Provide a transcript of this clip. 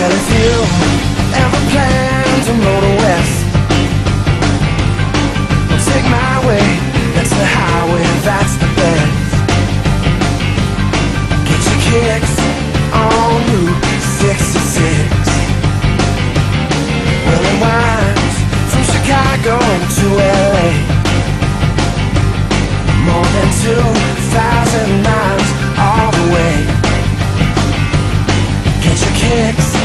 Well, if you ever plan to motor west Take my way, that's the highway, that's the best Get your kicks on Route 66 Well it winds from Chicago to LA More than 2,000 miles all the way. Get your kicks